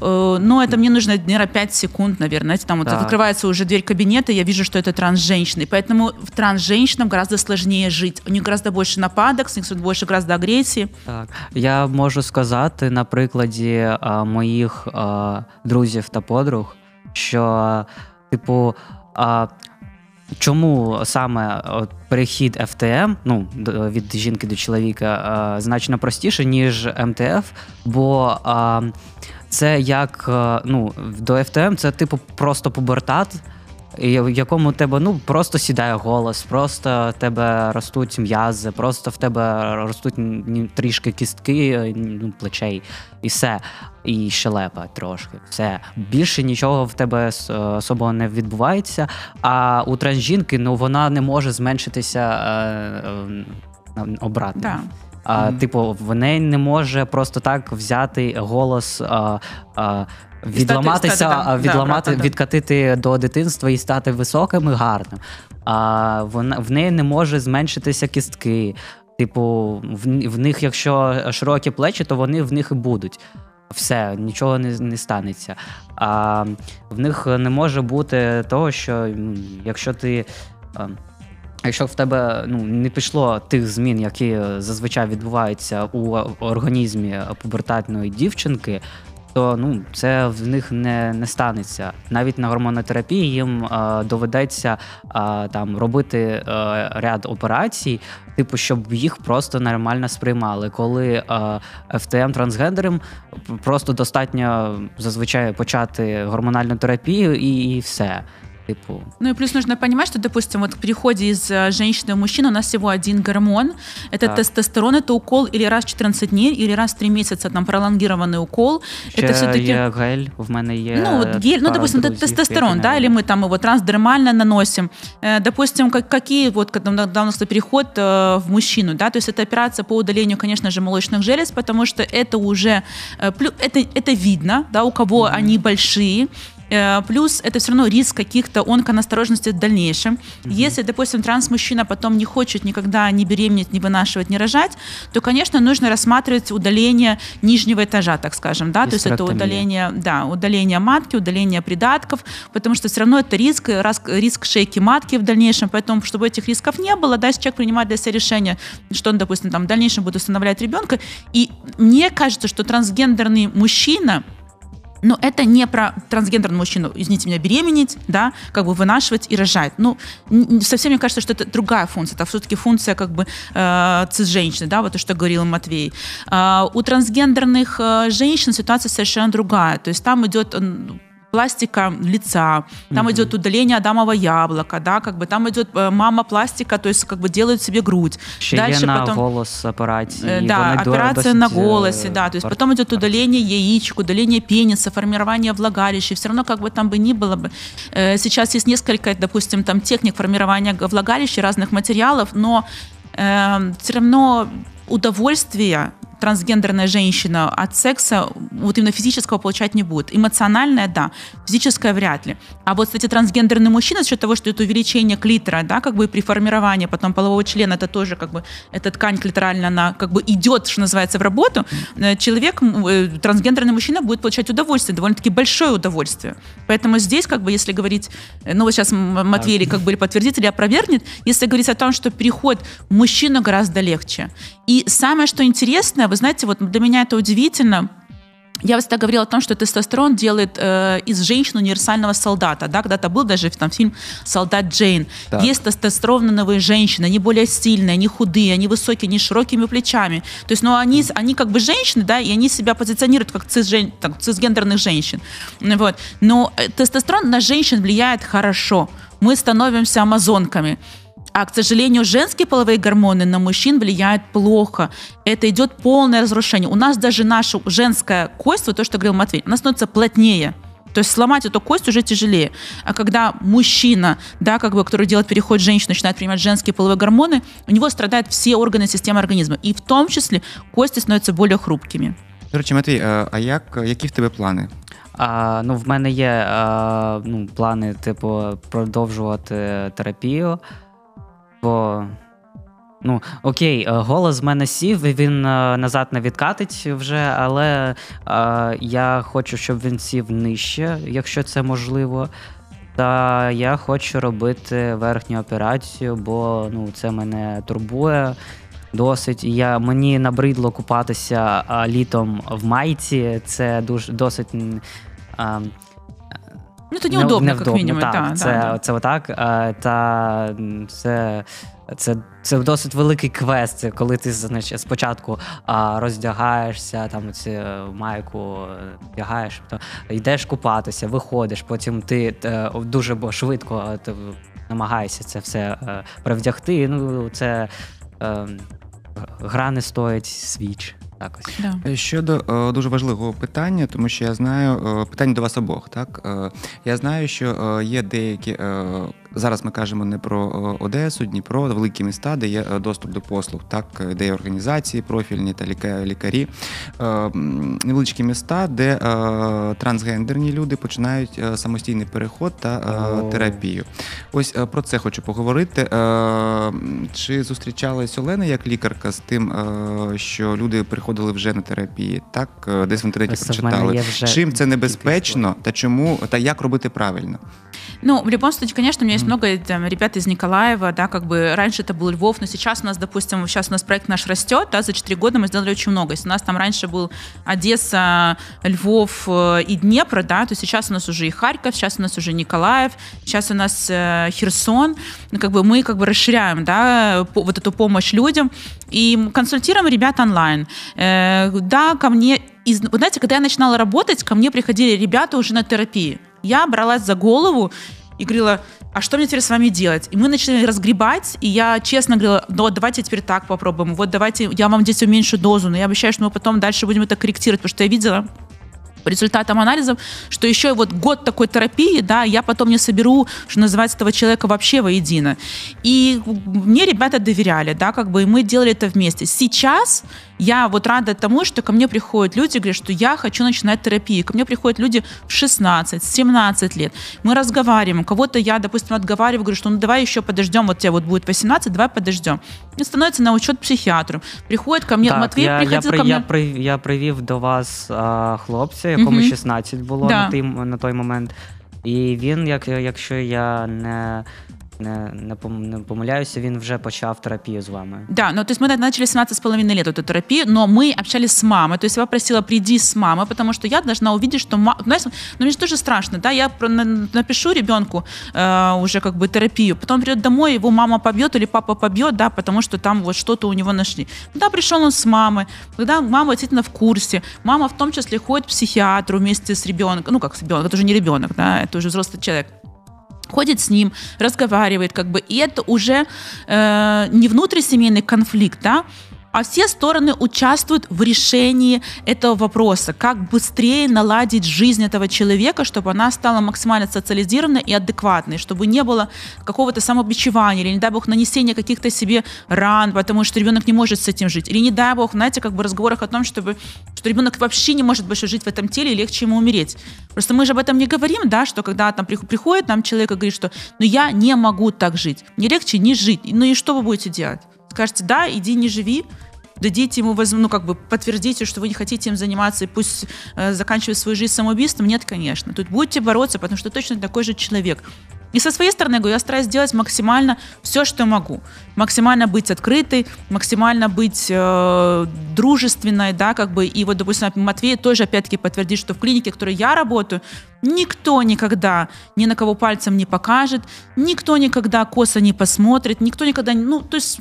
но это мне нужно, наверное, 5 секунд, наверное. Знаете, там вот Да. открывается уже дверь кабинета, я вижу, что это транс-женщина. И поэтому в транс-женщинам гораздо сложнее жить. У них гораздо больше нападок, у них больше гораздо агрессии. Так, я можу сказати на прикладі а, моїх а, друзів та подруг, що, типу, а, чому саме от, перехід FTM, ну, д- від жінки до чоловіка, а, значно простіше, ніж МТФ, бо а, це як ну, до FTM це типу просто пубертат. В якому тебе ну просто сідає голос, просто в тебе ростуть м'язи, просто в тебе ростуть трішки кістки, ну, плечей, і все. І щелепа трошки. Все. Більше нічого в тебе особо не відбувається. А у трансжінки ну, вона не може зменшитися е, е, обратно. Да. А. Типу, в неї не може просто так взяти голос. А, а, Відламатися, стати, а, да, відламати, да. відкатити до дитинства і стати високим і гарним. А вона в неї не може зменшитися кістки. Типу, в, в них, якщо широкі плечі, то вони в них і будуть. Все, нічого не, не станеться. А в них не може бути того, що якщо ти. Якщо в тебе ну, не пішло тих змін, які зазвичай відбуваються у організмі пубертатної дівчинки, то ну, це в них не, не станеться. Навіть на гормонотерапії їм е, доведеться е, там робити е, ряд операцій, типу, щоб їх просто нормально сприймали. Коли е, FTM трансгендерам просто достатньо зазвичай почати гормональну терапію і, і все. Типу, Ну и плюс нужно понимать, что, допустим, вот в переходе из э, женщины в мужчину у нас всего один гормон. Это Так. тестостерон, это укол или раз в 14 дней, или раз в 3 месяца, там пролонгированный укол. ще это все-таки... є гель, в мене є. Ну, вот гель, ну, пара допустим, это друзів, тестостерон, які да, не- или мы там его трансдермально наносим. Э, Допустим, как, какие, вот, когда недавно кстати, переход э, в мужчину, да, то есть это операция по удалению, конечно же, молочных желез, потому что это уже, э, плю- это, это видно, да, у кого они большие, Э, Плюс это все равно риск каких-то онконасторожностей в дальнейшем. Если, допустим, транс-мужчина потом не хочет никогда не беременеть, не вынашивать, не рожать, то, конечно, нужно рассматривать удаление нижнего этажа, так скажем, да, то есть это удаление, да, удаление матки, удаление придатков, потому что все равно это риск, раз- риск шейки матки в дальнейшем, поэтому, чтобы этих рисков не было, да, если человек принимает для себя решение, что он, допустим, там в дальнейшем будет усыновлять ребенка, и мне кажется, что трансгендерный мужчина, но это не про трансгендерного мужчину, извините меня, беременеть, да, как бы вынашивать и рожать. Ну, совсем мне кажется, что это другая функция. Это все-таки функция как бы э, цис-женщины, да, вот то, что говорил Матвей. А, у трансгендерных э, женщин ситуация совершенно другая. То есть там идет пластика лица, там идет удаление адамового яблока, да, как бы там идет э, мама пластика, то есть как бы делают себе грудь. Ще Дальше є на потом- голос операції. Э, і Да, вони до- операция досить, на е, голосе, да. То есть вар- потом идет удаление яичек, удаление пениса, формирование влагалища. Все равно, как бы там бы ни было бы. э, Сейчас есть несколько, допустим, там техник формирования г- влагалища разных материалов, но все равно удовольствие трансгендерная женщина от секса вот именно физического получать не будет. Эмоциональное, да, физическое вряд ли. А вот, кстати, трансгендерный мужчина за счет того, что это увеличение клитора, да, как бы при формировании потом полового члена, это тоже как бы, эта ткань клиторальная, она как бы идет, что называется, в работу, э, человек, э, трансгендерный мужчина будет получать удовольствие, довольно-таки большое удовольствие. Поэтому здесь, как бы, если говорить, э, ну вот сейчас Матвей как бы подтвердит или опровергнет, если говорить о том, что переход мужчину гораздо легче. И самое, что интересное, вы знаете, вот для меня это удивительно, я всегда говорила о том, что тестостерон делает э, из женщины универсального солдата. Да? Когда-то был даже там фильм «Солдат Джейн». Так. Есть тестостероновые женщины, они более сильные, они худые, они высокие, они широкими плечами. То есть, ну, они, они как бы женщины, да, и они себя позиционируют как цисжен- там, цисгендерных женщин. Вот. Но э, тестостерон на женщин влияет хорошо. Мы становимся амазонками. А, к сожалению, женские половые гормоны на мужчин влияют плохо. Это идет полное разрушение. У нас даже наша женская кость, вот то, что говорил Матвей, она становится плотнее. То есть сломать эту кость уже тяжелее. А когда мужчина, да, как бы, который делает переход в женщину, начинает принимать женские половые гормоны, у него страдают все органы системы организма. И в том числе кости становятся более хрупкими. До речі, Матвій, е, а як, які в тебе плани? А, ну, в мене є а, ну, плани, типу, продовжувати терапію. Бо, ну, окей, е, голос в мене сів, і він назад не відкатить вже, але а, я хочу, щоб він сів нижче, якщо це можливо. Та я хочу робити верхню операцію, бо ну, це мене турбує досить. Я, мені набридло купатися а, літом в майці. Це дуже досить. м, А, Ну, это неудобно, невдобно, как минимум. Так, да, це, да, да. це отак. Та це, це, це досить великий квест, коли ти значить, спочатку а, роздягаєшся, там ці е, майку е, вдягаєш, то йдеш купатися, виходиш, потім ти е, дуже швидко е, ти намагаєшся це все е, привдягти. Ну, це е, гра не стоїть свіч. Так ось. Да. Щодо о, дуже важливого питання, тому що я знаю о, питання до вас обох. Так е, я знаю, що е, є деякі е, зараз. Ми кажемо не про е, Одесу, Дніпро, великі міста, де є е, доступ до послуг, так е, де є організації профільні та лікарі. Невеличкі міста, де трансгендерні люди починають самостійний переход та терапію. Ось про це хочу поговорити. Чи зустрічалась Олена як лікарка з тим, що люди приходили вже на терапії? Так, десь в інтернеті Ось прочитали. Чим це небезпечно та чому та як робити правильно? Ну, в любом случае, конечно, у меня есть много там, ребят из Николаева, да, как бы раньше это был Львов, но сейчас у нас, допустим, сейчас у нас проект наш растет, да, за 4 года мы сделали очень много. Если у нас там раньше был Одесса, Львов э, и Днепр, да, то сейчас у нас уже и Харьков, сейчас у нас уже Николаев, сейчас у нас э, Херсон, ну, как бы мы как бы расширяем, да, по- вот эту помощь людям и консультируем ребят онлайн. Э, да, ко мне, из, вы знаете, когда я начинала работать, ко мне приходили ребята уже на терапии. Я бралась за голову и говорила, а что мне теперь с вами делать? И мы начали разгребать, и я честно говорила, ну, давайте теперь так попробуем, вот давайте, я вам здесь уменьшу дозу, но я обещаю, что мы потом дальше будем это корректировать, потому что я видела по результатам анализов, что еще вот год такой терапии, да, я потом не соберу, что называется, этого человека вообще воедино. И мне ребята доверяли, да, как бы, и мы делали это вместе. Сейчас я вот рада тому, что ко мне приходят люди, говорят, что я хочу начинать терапию. Ко мне приходят люди в 16, 17 лет. Мы разговариваем. Кого-то я, допустим, отговариваю, говорю, что ну давай еще подождем, вот тебе вот будет 18, давай подождем. И становится на учет психиатру. Приходит ко мне, Так, Матвей я, я, приходил при, ко мне. я, я привів до вас а, хлопця, якому Мгм. 16 було Да. на, той, на той момент. І він, як, якщо я не, не, не, пом- не помиляюся, він вже почав терапію з вами. Да, ну то есть мы начали 17 с половиной лет эту терапию, но мы общались с мамой. То есть я попросила, приди с мамой, потому что я должна увидеть, что мама... Знаешь, ну мне же тоже страшно, да, я напишу ребенку э, уже как бы терапию, потом придет домой, его мама побьет или папа побьет, да, потому что там вот что-то у него нашли. Когда пришел он с мамой, когда мама действительно в курсе, мама в том числе ходит к психиатру вместе с ребенком, ну как с ребенком, это уже не ребенок, да, это уже взрослый человек ходит с ним, разговаривает, как бы, и это уже э, не внутрисемейный конфликт, да, а все стороны участвуют в решении этого вопроса, как быстрее наладить жизнь этого человека, чтобы она стала максимально социализированной и адекватной, чтобы не было какого-то самобичевания или, не дай бог, нанесения каких-то себе ран, потому что ребенок не может с этим жить, или, не дай бог, знаете, как бы разговорах о том, чтобы, что ребенок вообще не может больше жить в этом теле и легче ему умереть. Просто мы же об этом не говорим, да, что когда там прих- приходит нам человек и говорит, что ну я не могу так жить, мне легче не жить, ну и что вы будете делать? Скажете, да, иди не живи, дадите ему, воз- ну, как бы подтвердите, что вы не хотите им заниматься, и пусть э, заканчивает свою жизнь самоубийством. Нет, конечно. Тут будете бороться, потому что точно такой же человек. И со своей стороны, я говорю, я стараюсь делать максимально все, что могу. Максимально быть открытой, максимально быть э, дружественной, да, как бы. И вот, допустим, Матвей тоже, опять-таки, подтвердит, что в клинике, в которой я работаю, никто никогда ни на кого пальцем не покажет, никто никогда косо не посмотрит, никто никогда, ну, то есть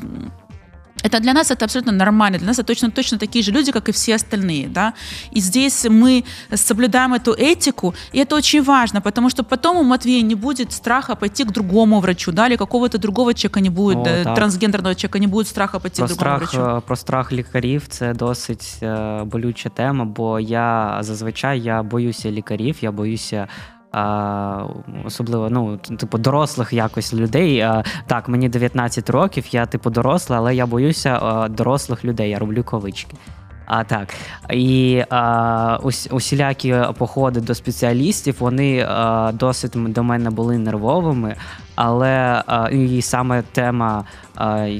это для нас это абсолютно нормально, для нас это точно, точно такие же люди, как и все остальные, да. И здесь мы соблюдаем эту этику, и это очень важно, потому что потом у Матвея не будет страха пойти к другому врачу, да, или какого-то другого человека не будет, О, э, так. трансгендерного человека не будет страха пойти Про к другому страх, врачу. е, про страх лікарів це досить е, болюча тема, бо я зазвичай я боюся лікарів, я боюся. А, особливо, ну, типу, дорослих якось людей. А, так, мені 19 років, я типу доросла, але я боюся а, дорослих людей, я роблю кавички. А так. І а, ус, усілякі походи до спеціалістів, вони а, досить до мене були нервовими. Але а, і саме тема,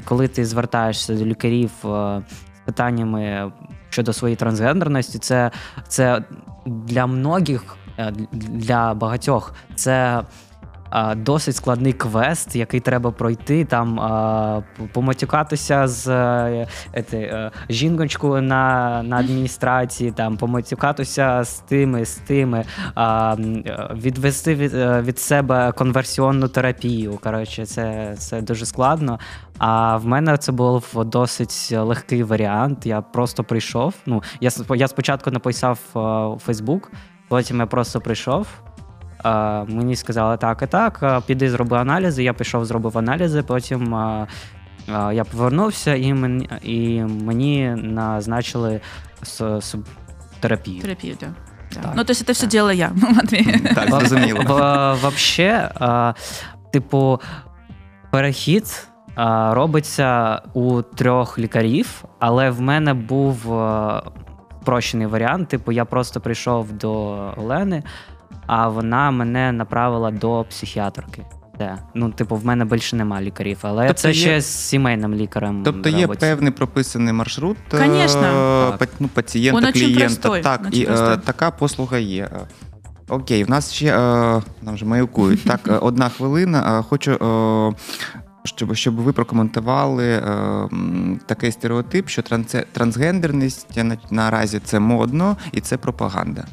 коли ти звертаєшся до лікарів з питаннями щодо своєї трансгендерності, це, це для многих, для багатьох, це. Досить складний квест, який треба пройти, там а, поматюкатися з е, ети, е, жіночкою на, на адміністрації, там поматюкатися з тими, з тими, е, відвести від, е, від себе конверсіонну терапію. Коротше, це, це дуже складно. А в мене це був досить легкий варіант. Я просто прийшов. Ну, я, я спочатку написав е, у Фейсбук, потім я просто прийшов. Е, Мені сказали так і так, піди зроби аналізи. Я пішов, зробив аналізи, потім е, е, я повернувся і мені, і мені назначили с- с- терапію. Терапию, да. Да. Так, ну, то есть это все делала я, Матвей. Так, зрозуміло. В- Вообще, е, типу, перехід робиться у трьох лікарів, але в мене був спрощений варіант. Типу, я просто прийшов до Олени, а вона мене направила до психіатрки. Це. Ну, типу, в мене більше нема лікарів, але Тобто це є- ще з сімейним лікарем. Тобто є робиться. певний прописаний маршрут е, Конечно. па- ну, пацієнта, Он клієнта. простой, так, і е, така послуга є. Окей, в нас ще е, нам вже маякують. Так, е, одна хвилина. Е, Хочу. е, Щоб, щоб ви прокоментували е, такий стереотип, що трансгендерність наразі це модно і це пропаганда.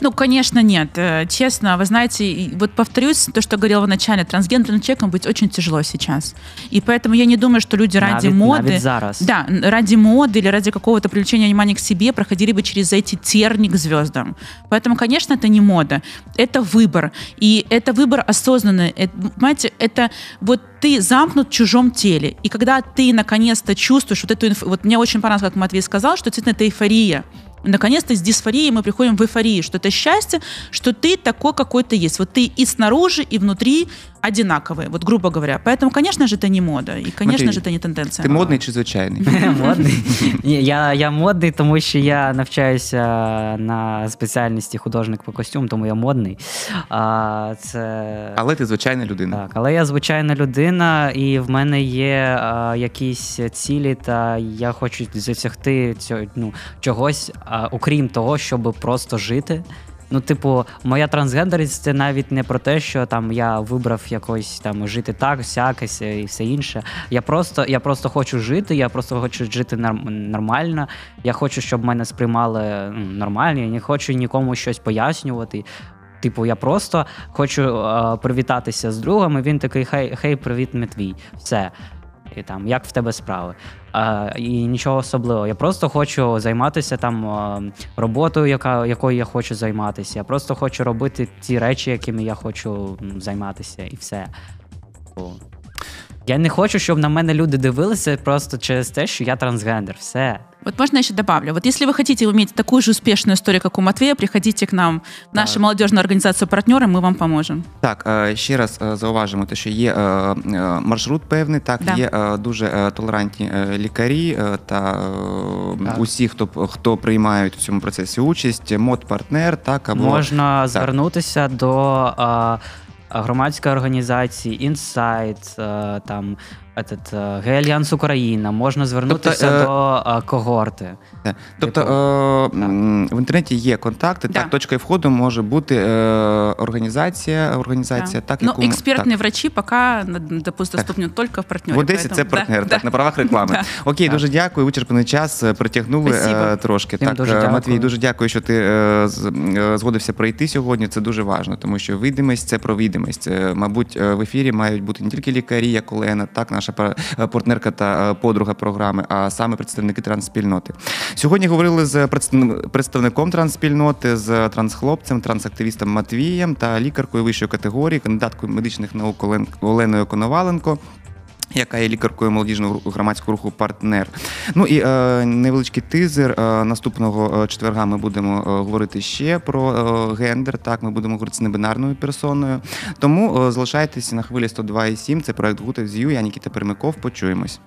Ну, конечно, нет. Э, Честно, вы знаете, вот повторюсь, то, что говорила в начале, трансгендерным человеком быть очень тяжело сейчас. И поэтому я не думаю, что люди ради навіть, моды... навіть зараз. Да, ради моды или ради какого-то привлечения внимания к себе проходили бы через эти терни к звездам. Поэтому, конечно, это не мода, это выбор. И это выбор осознанный. Это, понимаете, это вот ты замкнут в чужом теле. И когда ты наконец-то чувствуешь вот эту... инф- Вот мне очень понравилось, как Матвей сказал, что действительно это эйфория. Наконец-то из дисфории мы приходим в эйфорию, что это счастье, что ты такой, какой ты есть. Вот ты и снаружи, и внутри одинаковый, вот грубо говоря. Поэтому, конечно же, это не мода. И, конечно Матвей, же, это не тенденция. Ти модний чи звичайний? модний. Ні, я, я модний, тому що я навчаюся на спеціальності художник по костюм, тому я модний. А, це... Але ти звичайна людина. Так, але я звичайна людина, і в мене є а, якісь цілі, та я хочу досягти цього, ну, чогось, а, окрім того, щоб просто жити. Ну, типу, моя трансгендерність це навіть не про те, що там я вибрав якось там жити так, всяке се- і все інше. Я просто, я просто хочу жити, я просто хочу жити норм- нормально. Я хочу, щоб мене сприймали ну, нормально. Я не хочу нікому щось пояснювати. Типу, я просто хочу е, привітатися з другом, і він такий: хей, хей, привіт, Матвій. Все. І там, як в тебе справи? Е, і нічого особливого. Я просто хочу займатися там роботою, яка, якою я хочу займатися. Я просто хочу робити ті речі, якими я хочу займатися, і все. Я не хочу, щоб на мене люди дивилися просто через те, що я трансгендер. Все. Вот можно я еще добавлю? Вот если вы хотите иметь такую же успешную историю, как у Матвея, приходите к нам в нашу Так. молодежную организацию партнера, мы вам поможем. Так, ще раз зауважимо, те, що є маршрут певний, так, Да. є е, дуже толерантні лікарі та Так. усі, хто хто приймають в цьому процесі участь, мод-партнер, так або Можна звернутися до е, організація, Інсайт, е, там этот, е, Геальянс Україна. Можна звернутися Тобто, е, до е, когорти. Те. Тобто Типу, е, м, в інтернеті є контакти. Да. Так, точкою входу може бути е, організація, організація, так Но яку ми- экспертные так. врачи пока допустим, доступны только в партнере. В Одесі поэтому- це да, партнер, да. так, на правах реклами. Да. Окей, Так. дуже дякую. Вичерпаний час е, притягнули Спасибо. е, трошки. Всім так, дуже е, дякую. Матвій, дуже дякую, що ти е, з- е, згодився прийти сьогодні. Це дуже важливо, тому що видимість це про видимість. Е, Мабуть, е, в ефірі мають бути не тільки лікарі, як Олена, так, наша е, партнерка та е, подруга програми, а саме представники трансспільноти. Сьогодні говорили з представником трансспільноти, з трансхлопцем, трансактивістом Матвієм та лікаркою вищої категорії, кандидаткою медичних наук Оленою Коноваленко. Яка є лікаркою молодіжного громадського руху партнер. Ну і е, невеличкий тизер. Е, наступного е, четверга ми будемо е, говорити ще про е, гендер. Так, ми будемо говорити з небинарною персоною. Тому е, залишайтеся на хвилі 102,7. Це проект Гутев З'ю. Я Нікіта Пермяков. Почуємось.